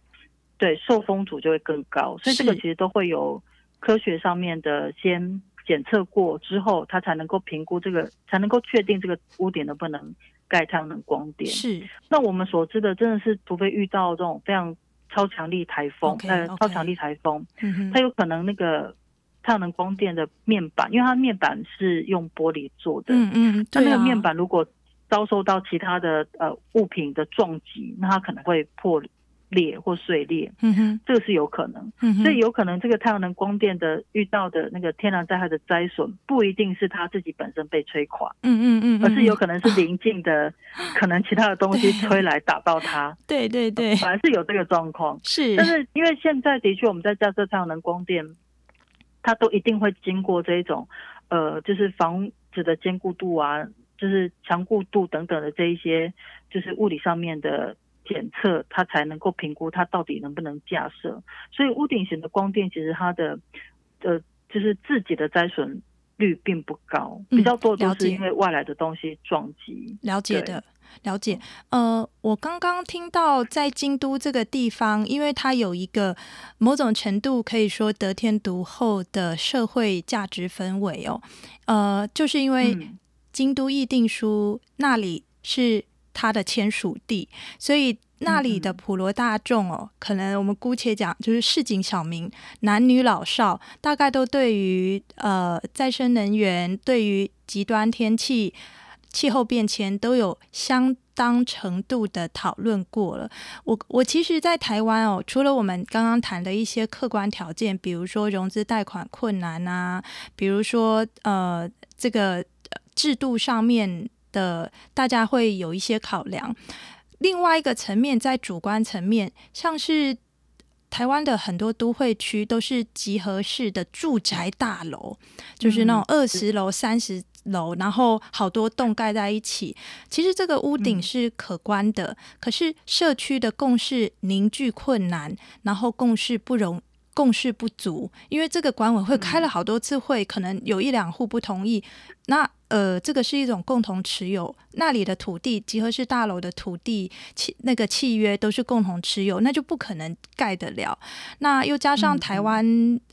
对受风阻就会更高。所以这个其实都会有科学上面的先检测过之后，它才能够评估这个，才能够确定这个屋顶能不能盖太阳能光电。是。那我们所知的，真的是除非遇到这种非常。超强力台风，呃，超强力台风，它有可能那个太阳能光电的面板，因为它面板是用玻璃做的，嗯嗯，对啊，那那个面板如果遭受到其他的呃物品的撞击，那它可能会破裂或碎裂，嗯哼，这个是有可能，嗯哼，所以有可能这个太阳能光电的遇到的那个天然灾害的灾损，不一定是它自己本身被摧垮，嗯嗯嗯，嗯，而是有可能是邻近的，哦，可能其他的东西吹来打到它，对对对，反而是有这个状况，是，但是因为现在的确我们在架设太阳能光电，它都一定会经过这一种，呃，就是房子的坚固度啊，就是强固度等等的这一些，就是物理上面的。检测它才能够评估它到底能不能架设，所以屋顶型的光电其实它的呃就是自己的灾损率并不高，比较多都是因为外来的东西撞击。了解的，了解。呃，我刚刚听到在京都这个地方，因为它有一个某种程度可以说得天独厚的社会价值氛围哦，呃，就是因为京都议定书那里是。它的签署地，所以那里的普罗大众哦，可能我们姑且讲，就是市井小民，男女老少，大概都对于呃再生能源、对于极端天气、气候变迁都有相当程度的讨论过了。我我其实，在台湾哦，除了我们刚刚谈的一些客观条件，比如说融资贷款困难啊，比如说呃这个制度上面。的大家会有一些考量，另外一个层面在主观层面，像是台湾的很多都会区都是集合式的住宅大楼，就是那种二十楼、三十楼，然后好多栋盖在一起。其实这个屋顶是可观的，可是社区的共识凝聚困难，然后共识不容。共识不足，因为这个管委会开了好多次会，可能有一两户不同意。那呃，这个是一种共同持有，那里的土地集合式大楼的土地契那个契约都是共同持有，那就不可能盖得了。那又加上台湾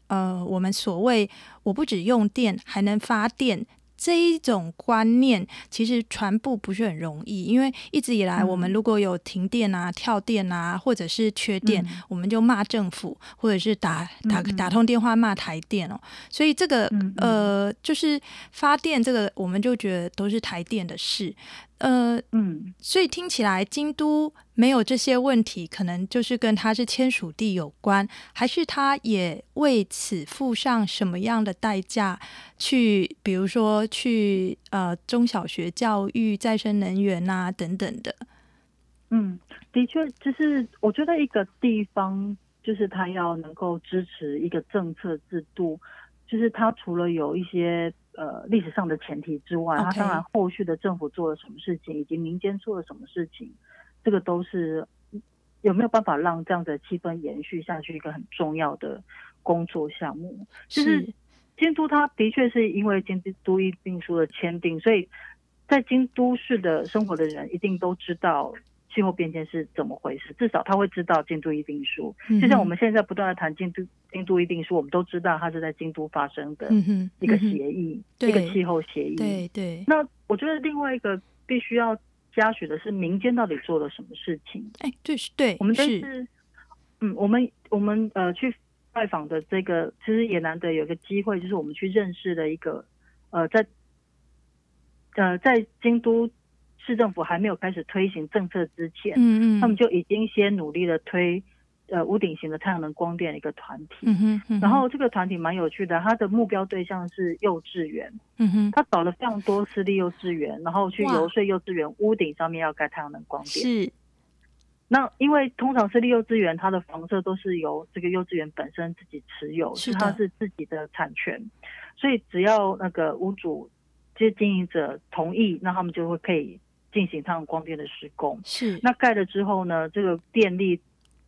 呃，我们所谓我不止用电，还能发电。这一种观念其实传播不是很容易，因为一直以来我们如果有停电啊、跳电啊，或者是缺电，嗯、我们就骂政府，或者是打打打通电话骂台电哦。所以这个呃，就是发电这个，我们就觉得都是台电的事。呃，嗯，所以听起来京都没有这些问题，可能就是跟他是签署地有关，还是他也为此付上什么样的代价？去，比如说去呃中小学教育再生能源啊等等的。嗯，的确，就是我觉得一个地方，就是他要能够支持一个政策制度，就是他除了有一些。呃，历史上的前提之外，他当然后续的政府做了什么事情，以及民间做了什么事情，这个都是有没有办法让这样的气氛延续下去一个很重要的工作项目。就是京都，它的确是因为京都议定书的签订，所以在京都市的生活的人一定都知道。气候变迁是怎么回事？至少他会知道京都议定书，就像我们现在不断的谈京都京都议定书，我们都知道它是在京都发生的一个协议，一个气候协议。对对。那我觉得另外一个必须要嘉许的是民间到底做了什么事情？哎，对是对，我们这次，嗯，我们我们呃去拜访的这个，其实也难得有个机会，就是我们去认识了一个呃在呃在京都。市政府还没有开始推行政策之前，嗯嗯，他们就已经先努力的推，呃，屋顶型的太阳能光电的一个团体，嗯哼，嗯哼，然后这个团体蛮有趣的，他的目标对象是幼稚园，嗯哼，他找了非常多私立幼稚园，然后去游说幼稚园屋顶上面要盖太阳能光电，是。那因为通常私立幼稚园它的房舍都是由这个幼稚园本身自己持有，是它是自己的产权，所以只要那个屋主这些经营者同意，那他们就会可以。进行太阳光电的施工是，那盖了之后呢，这个电力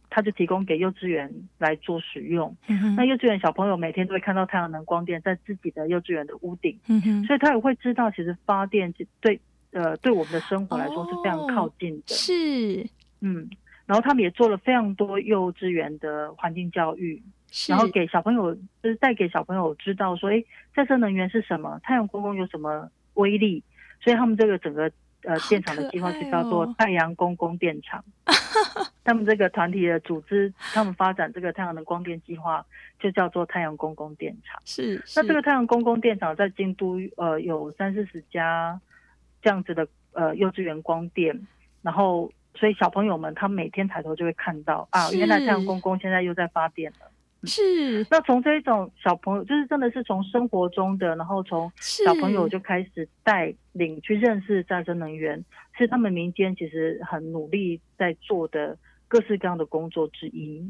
它就提供给幼稚园来做使用。嗯、那幼稚园小朋友每天都会看到太阳能光电在自己的幼稚园的屋顶，嗯，所以他也会知道，其实发电对呃对我们的生活来说是非常靠近的。哦、是，嗯，然后他们也做了非常多幼稚园的环境教育，然后给小朋友就是带给小朋友知道说，哎，再生能源是什么？太阳公公有什么威力？所以他们这个整个。呃电厂的计划就叫做太阳公公电厂。他们这个团体的组织，他们发展这个太阳能光电计划就叫做太阳公公电厂。是，是那这个太阳公公电厂在京都呃有三四十家这样子的呃幼稚园光电，然后所以小朋友们他每天抬头就会看到啊，原来太阳公公现在又在发电了。是，那从这一种小朋友，就是真的是从生活中的，然后从小朋友就开始带领去认识再生能源，是他们民间其实很努力在做的各式各样的工作之一。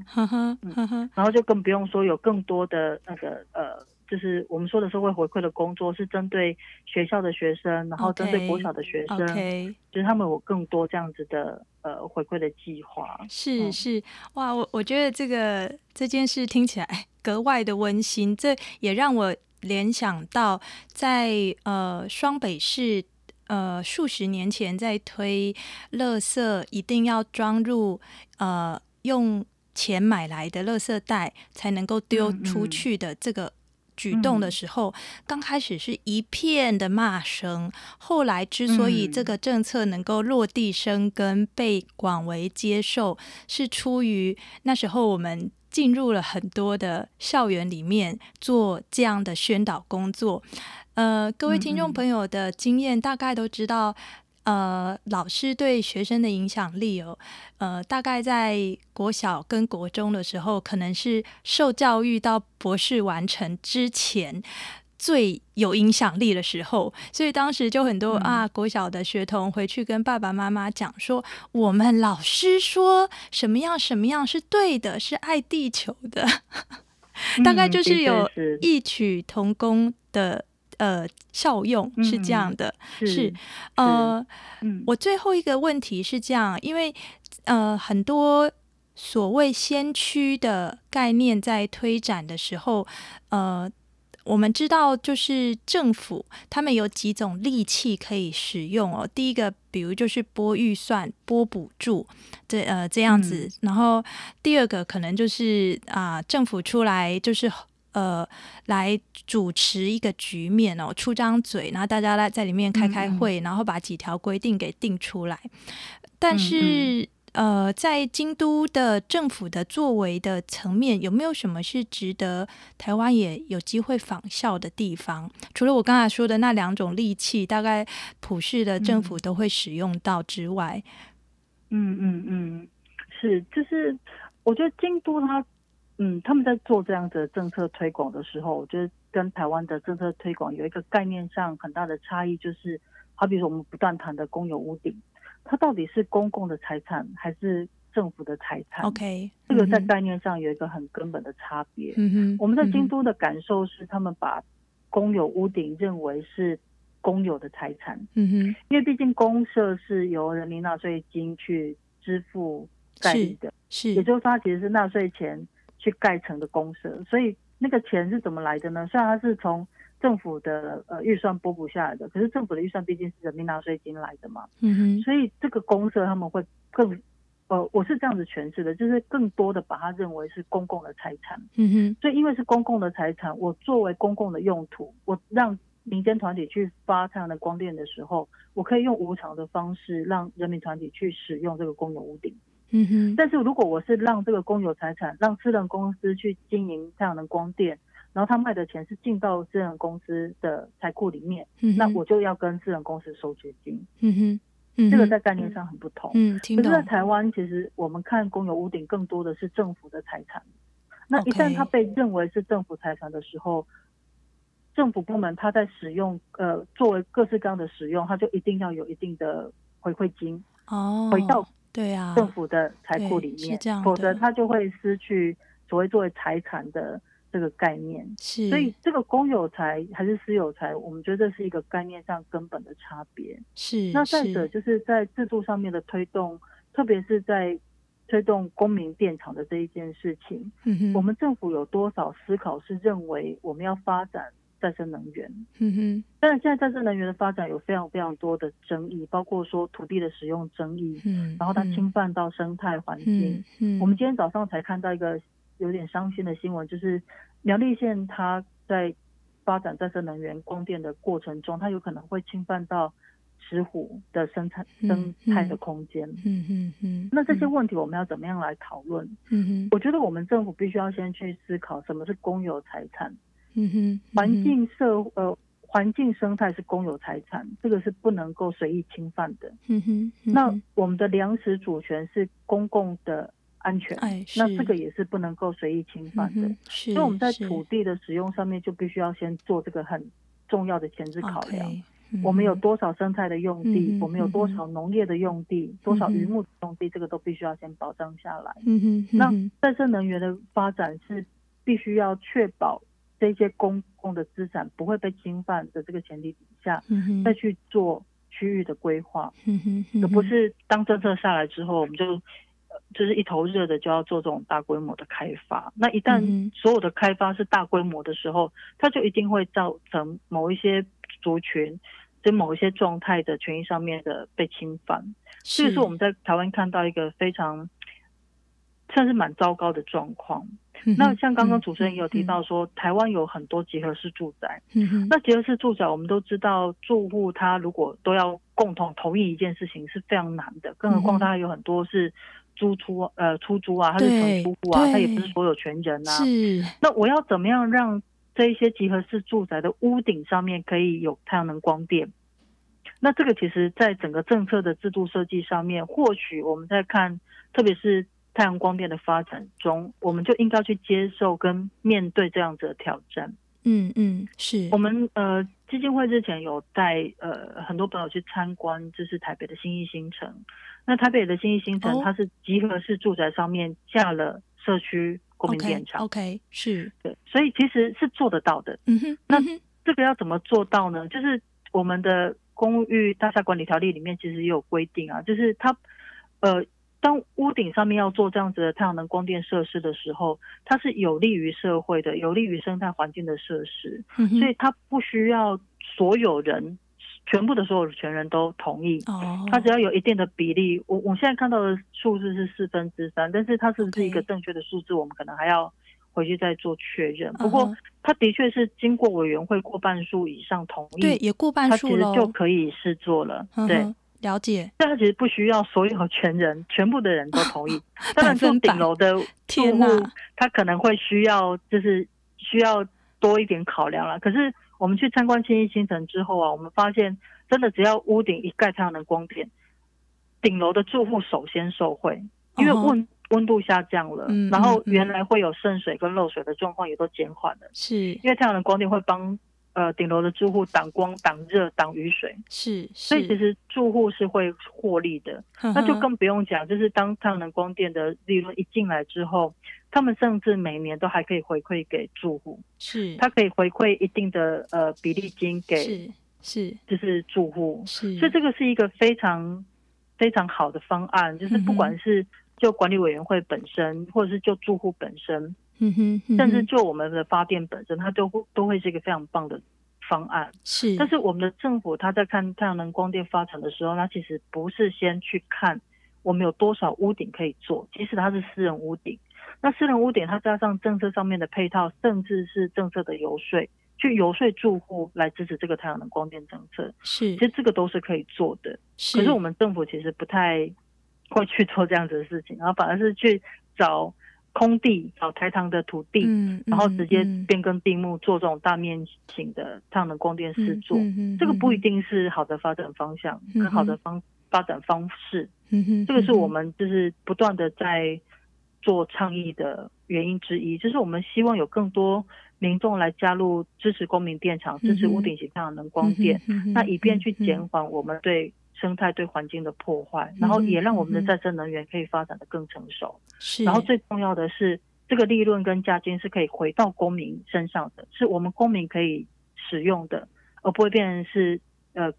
然后就更不用说有更多的那个呃。就是我们说的社会回馈的工作，是针对学校的学生，然后针对国小的学生，okay, okay. 就是他们有更多这样子的呃回馈的计划。是是，哇，我我觉得这个这件事听起来格外的温馨，这也让我联想到在呃双北市呃数十年前在推垃圾一定要装入呃用钱买来的垃圾袋才能够丢出去的这个。举动的时候，刚开始是一片的骂声，后来之所以这个政策能够落地生根、被广为接受，是出于那时候我们进入了很多的校园里面做这样的宣导工作。呃，各位听众朋友的经验大概都知道。呃，老师对学生的影响力哦，呃，大概在国小跟国中的时候，可能是受教育到博士完成之前最有影响力的时候，所以当时就很多、嗯、啊，国小的学童回去跟爸爸妈妈讲说，我们老师说什么样什么样是对的，是爱地球的，大概就是有异曲同工的。呃，效用是这样的，嗯、是，是呃、嗯，我最后一个问题是这样，因为呃，很多所谓先驱的概念在推展的时候，呃，我们知道就是政府他们有几种利器可以使用哦。第一个，比如就是拨预算、拨补助，这呃这样子、嗯，然后第二个可能就是啊、呃，政府出来就是。呃，来主持一个局面哦，出张嘴，然后大家来在里面开开会，嗯嗯，然后把几条规定给定出来。但是，呃，在京都的政府的作为的层面，有没有什么是值得台湾也有机会仿效的地方？除了我刚才说的那两种利器，大概普世的政府都会使用到之外，嗯嗯嗯，是，就是我觉得京都它。嗯，他们在做这样子的政策推广的时候，我觉得跟台湾的政策推广有一个概念上很大的差异，就是好比说我们不断谈的公有屋顶，它到底是公共的财产还是政府的财产？OK，这个在概念上有一个很根本的差别。嗯哼，我们在京都的感受是，他们把公有屋顶认为是公有的财产。嗯哼，因为毕竟公社是由人民纳税金去支付盖立的，是，是，也就是说，它其实是纳税钱。去盖成的公社，所以那个钱是怎么来的呢？虽然它是从政府的呃预算拨补下来的，可是政府的预算毕竟是人民纳税金来的嘛。嗯哼。所以这个公社他们会更呃，我是这样子诠释的，就是更多的把它认为是公共的财产。嗯哼。所以因为是公共的财产，我作为公共的用途，我让民间团体去发太阳能光电的时候，我可以用无偿的方式让人民团体去使用这个公有屋顶。嗯哼，但是如果我是让这个公有财产，让私人公司去经营太阳能光电，然后他卖的钱是进到私人公司的财库里面，嗯，那我就要跟私人公司收取金。嗯哼，嗯，这个在概念上很不同。嗯，可是在台湾，其实我们看公有屋顶更多的是政府的财产。那一旦它被认为是政府财产的时候，政府部门它在使用，呃，作为各式各样的使用，它就一定要有一定的回馈金。哦，回到。对啊，政府的财库里面，否则它就会失去所谓作为财产的这个概念。是，所以这个公有财还是私有财，我们觉得这是一个概念上根本的差别。是，那再者就是在制度上面的推动，特别是在推动公民电厂的这一件事情，嗯，我们政府有多少思考是认为我们要发展？再生能源，嗯哼，但是现在再生能源的发展有非常非常多的争议，包括说土地的使用争议，嗯，然后它侵犯到生态环境，嗯，嗯，我们今天早上才看到一个有点伤心的新闻，就是苗栗县它在发展再生能源光电的过程中，它有可能会侵犯到石虎的生态生态的空间。嗯嗯嗯。嗯，那这些问题我们要怎么样来讨论？嗯哼，我觉得我们政府必须要先去思考什么是公有财产。嗯哼，环境社呃环境生态是公有财产，这个是不能够随意侵犯的。嗯哼，那我们的粮食主权是公共的安全，哎，那这个也是不能够随意侵犯的。是，所以我们在土地的使用上面就必须要先做这个很重要的前置考量。我们有多少生态的用地？我们有多少农业的用地？多少渔牧的用地？这个都必须要先保障下来。嗯哼，那再生能源的发展是必须要确保。这些公共的资产不会被侵犯的这个前提底下，嗯、再去做区域的规划，而、嗯嗯、不是当政策下来之后，我们就就是一头热的就要做这种大规模的开发。那一旦所有的开发是大规模的时候，它就一定会造成某一些族群，在某一些状态的权益上面的被侵犯。这个是我们在台湾看到一个非常算是蛮糟糕的状况。那像刚刚主持人也有提到说，台湾有很多集合式住宅。嗯，那集合式住宅，我们都知道，住户他如果都要共同同意一件事情是非常难的，更何况他有很多是租出呃出租啊，他是承租户啊，他也不是所有权人啊。是。那我要怎么样让这一些集合式住宅的屋顶上面可以有太阳能光电？那这个其实在整个政策的制度设计上面，或许我们在看，特别是。太阳光电的发展中，我们就应该去接受跟面对这样子的挑战。嗯嗯，是我们呃基金会之前有带呃很多朋友去参观，就是台北的新义新城。那台北的新义新城，它是集合式住宅上面架了社区公民电厂。OK，, okay 是对，所以其实是做得到的。嗯哼，那这个要怎么做到呢？就是我们的公寓大厦管理条例里面其实也有规定啊，就是它呃。当屋顶上面要做这样子的太阳能光电设施的时候，它是有利于社会的、有利于生态环境的设施，嗯，所以它不需要所有人、全部的所有权人都同意。哦，它只要有一定的比例。我我现在看到的数字是四分之三，但是它是不是一个正确的数字，我们可能还要回去再做确认。不过，它的确是经过委员会过半数以上同意，对，也过半数了，它其实就可以试做了。对。了解，但他其实不需要所有全人、全部的人都同意。当然，住顶楼的住户，他可能会需要，就是需要多一点考量了。可是我们去参观信义新城之后啊，我们发现，真的只要屋顶一盖太阳能光电，顶楼的住户首先受惠，因为温温度下降了，然后原来会有渗水跟漏水的状况也都减缓了。是因为太阳能光电会帮。呃，顶楼的住户挡光、挡热、挡雨水，是，是，所以其实住户是会获利的。呵呵，那就更不用讲，就是当太阳能光电的利润一进来之后，他们甚至每年都还可以回馈给住户，是，他可以回馈一定的呃比例金给，是，是，就是住户，是，所以这个是一个非常非常好的方案，就是不管是就管理委员会本身，或者是就住户本身。嗯哼，嗯哼，甚至就我们的发电本身，它都会都会是一个非常棒的方案。是，但是我们的政府他在看太阳能光电发展的时候，他其实不是先去看我们有多少屋顶可以做，即使它是私人屋顶，那私人屋顶它加上政策上面的配套，甚至是政策的游说，去游说住户来支持这个太阳能光电政策。是，其实这个都是可以做的。是，可是我们政府其实不太会去做这样子的事情，然后反而是去找。空地找台糖的土地，然后直接变更地目，做这种大面型的太阳能光电施作，嗯嗯嗯，这个不一定是好的发展方向，跟、嗯、好的方发展方式。这个是我们就是不断的在做倡议的原因之一，就是我们希望有更多民众来加入支持公民电厂，支持屋顶型太阳能光电，嗯，那以便去减缓我们对。生态对环境的破坏，然后也让我们的再生能源可以发展的更成熟。是，然后最重要的是，这个利润跟价金是可以回到公民身上的，是我们公民可以使用的，而不会变成是呃，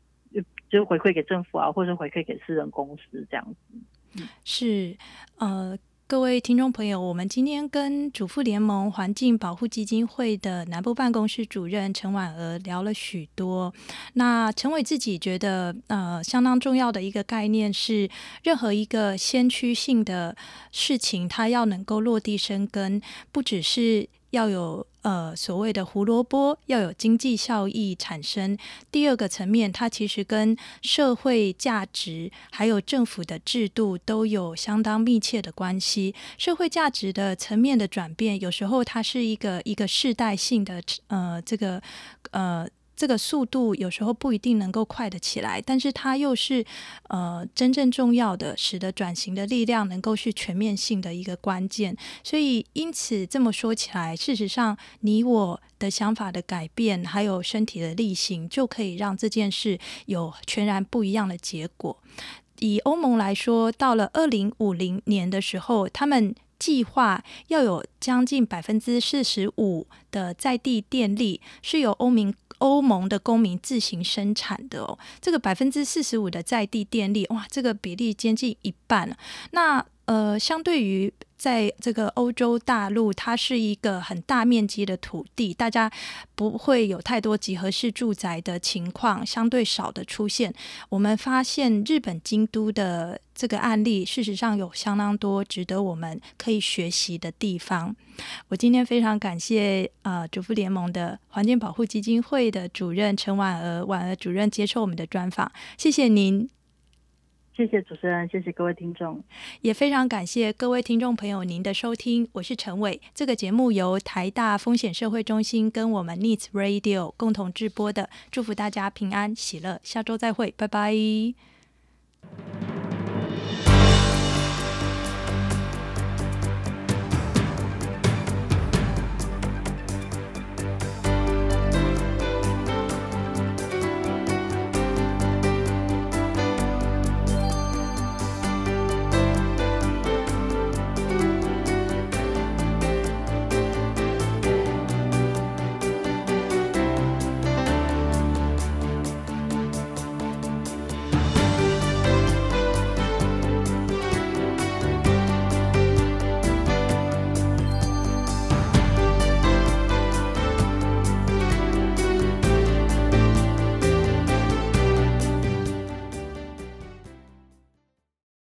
就回馈给政府啊，或者回馈给私人公司这样子。是，呃。各位听众朋友，我们今天跟主妇联盟环境保护基金会的南部办公室主任陈婉娥聊了许多。那陈伟自己觉得，呃，相当重要的一个概念是，任何一个先驱性的事情，它要能够落地生根，不只是要有呃所谓的胡萝卜要有经济效益产生。第二个层面，它其实跟社会价值还有政府的制度都有相当密切的关系。社会价值的层面的转变，有时候它是一个一个世代性的呃这个呃。这个速度有时候不一定能够快得起来，但是它又是呃真正重要的，使得转型的力量能够是全面性的一个关键。所以，因此这么说起来，事实上你我的想法的改变，还有身体的力行，就可以让这件事有全然不一样的结果。以欧盟来说，到了二零五零年的时候，他们计划要有将近百分之四十五的在地电力是由欧盟。欧盟的公民自行生产的哦，这个百分之四十五的在地电力，哇，这个比例接近一半了。那呃，相对于在这个欧洲大陆，它是一个很大面积的土地，大家不会有太多集合式住宅的情况，相对少的出现。我们发现日本京都的这个案例，事实上有相当多值得我们可以学习的地方。我今天非常感谢呃主妇联盟的环境保护基金会的主任陈婉娥，婉娥主任接受我们的专访，谢谢您。谢谢主持人，谢谢各位听众，也非常感谢各位听众朋友您的收听。我是陈伟，这个节目由台大风险社会中心跟我们 Needs Radio 共同制播的，祝福大家平安喜乐，下周再会，拜拜。